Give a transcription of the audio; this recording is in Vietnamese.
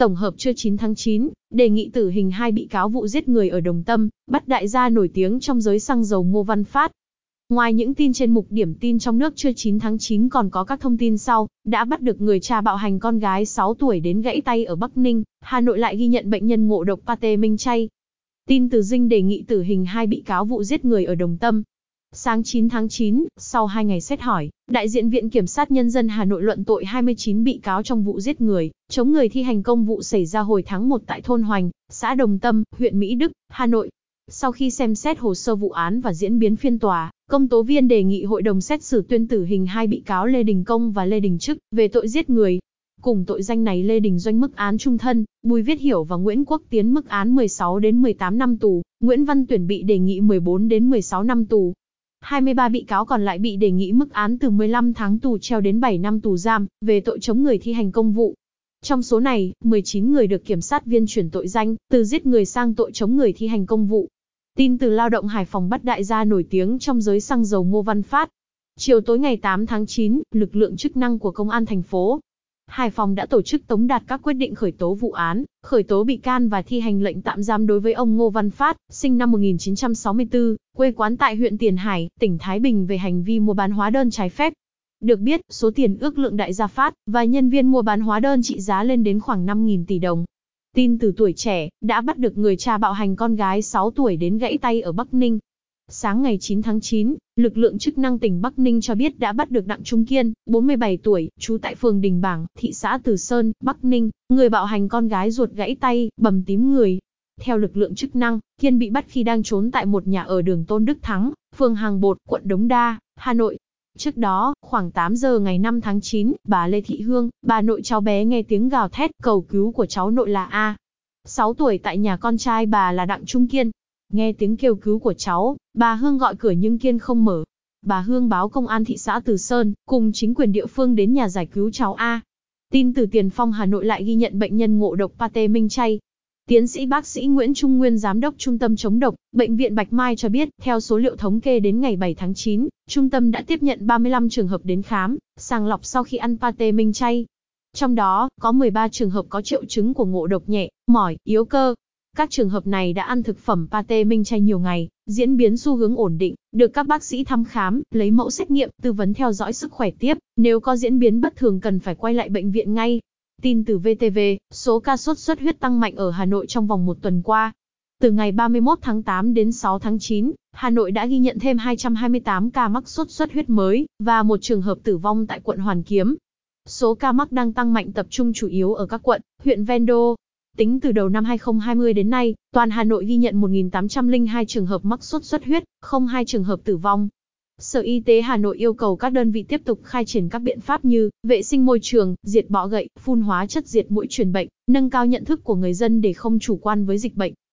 Tổng hợp trưa 9 tháng 9, đề nghị tử hình hai bị cáo vụ giết người ở Đồng Tâm, bắt đại gia nổi tiếng trong giới xăng dầu Ngô Văn Phát. Ngoài những tin trên mục điểm tin trong nước trưa 9 tháng 9 còn có các thông tin sau, đã bắt được người cha bạo hành con gái 6 tuổi đến gãy tay ở Bắc Ninh, Hà Nội lại ghi nhận bệnh nhân ngộ độc pate minh chay. Tin từ Dinh đề nghị tử hình hai bị cáo vụ giết người ở Đồng Tâm, Sáng 9 tháng 9, sau 2 ngày xét hỏi, đại diện Viện Kiểm sát Nhân dân Hà Nội luận tội 29 bị cáo trong vụ giết người, chống người thi hành công vụ xảy ra hồi tháng 1 tại thôn Hoành, xã Đồng Tâm, huyện Mỹ Đức, Hà Nội. Sau khi xem xét hồ sơ vụ án và diễn biến phiên tòa, công tố viên đề nghị hội đồng xét xử tuyên tử hình hai bị cáo Lê Đình Công và Lê Đình Trức về tội giết người. Cùng tội danh này Lê Đình Doanh mức án trung thân, Bùi Viết Hiểu và Nguyễn Quốc Tiến mức án 16 đến 18 năm tù, Nguyễn Văn Tuyển bị đề nghị 14 đến 16 năm tù. 23 bị cáo còn lại bị đề nghị mức án từ 15 tháng tù treo đến 7 năm tù giam, về tội chống người thi hành công vụ. Trong số này, 19 người được kiểm sát viên chuyển tội danh, từ giết người sang tội chống người thi hành công vụ. Tin từ lao động Hải Phòng bắt đại gia nổi tiếng trong giới xăng dầu Ngô Văn Phát. Chiều tối ngày 8 tháng 9, lực lượng chức năng của công an thành phố Hải Phòng đã tổ chức tống đạt các quyết định khởi tố vụ án, khởi tố bị can và thi hành lệnh tạm giam đối với ông Ngô Văn Phát, sinh năm 1964, quê quán tại huyện Tiền Hải, tỉnh Thái Bình về hành vi mua bán hóa đơn trái phép. Được biết, số tiền ước lượng đại gia Phát và nhân viên mua bán hóa đơn trị giá lên đến khoảng 5.000 tỷ đồng. Tin từ tuổi trẻ, đã bắt được người cha bạo hành con gái 6 tuổi đến gãy tay ở Bắc Ninh. Sáng ngày 9 tháng 9, lực lượng chức năng tỉnh Bắc Ninh cho biết đã bắt được Đặng Trung Kiên, 47 tuổi, trú tại phường Đình Bảng, thị xã Từ Sơn, Bắc Ninh, người bạo hành con gái ruột gãy tay, bầm tím người. Theo lực lượng chức năng, Kiên bị bắt khi đang trốn tại một nhà ở đường Tôn Đức Thắng, phường Hàng Bột, quận Đống Đa, Hà Nội. Trước đó, khoảng 8 giờ ngày 5 tháng 9, bà Lê Thị Hương, bà nội cháu bé nghe tiếng gào thét cầu cứu của cháu nội là A. 6 tuổi tại nhà con trai bà là Đặng Trung Kiên, Nghe tiếng kêu cứu của cháu, bà Hương gọi cửa nhưng Kiên không mở. Bà Hương báo công an thị xã Từ Sơn, cùng chính quyền địa phương đến nhà giải cứu cháu A. Tin từ Tiền Phong Hà Nội lại ghi nhận bệnh nhân ngộ độc pate minh chay. Tiến sĩ bác sĩ Nguyễn Trung Nguyên Giám đốc Trung tâm chống độc, Bệnh viện Bạch Mai cho biết, theo số liệu thống kê đến ngày 7 tháng 9, trung tâm đã tiếp nhận 35 trường hợp đến khám, sàng lọc sau khi ăn pate minh chay. Trong đó, có 13 trường hợp có triệu chứng của ngộ độc nhẹ, mỏi, yếu cơ, các trường hợp này đã ăn thực phẩm pate minh chay nhiều ngày, diễn biến xu hướng ổn định, được các bác sĩ thăm khám, lấy mẫu xét nghiệm, tư vấn theo dõi sức khỏe tiếp, nếu có diễn biến bất thường cần phải quay lại bệnh viện ngay. Tin từ VTV, số ca sốt xuất huyết tăng mạnh ở Hà Nội trong vòng một tuần qua. Từ ngày 31 tháng 8 đến 6 tháng 9, Hà Nội đã ghi nhận thêm 228 ca mắc sốt xuất huyết mới, và một trường hợp tử vong tại quận Hoàn Kiếm. Số ca mắc đang tăng mạnh tập trung chủ yếu ở các quận, huyện Vendo, Tính từ đầu năm 2020 đến nay, toàn Hà Nội ghi nhận 1.802 trường hợp mắc sốt xuất huyết, không hai trường hợp tử vong. Sở Y tế Hà Nội yêu cầu các đơn vị tiếp tục khai triển các biện pháp như vệ sinh môi trường, diệt bọ gậy, phun hóa chất diệt mũi truyền bệnh, nâng cao nhận thức của người dân để không chủ quan với dịch bệnh.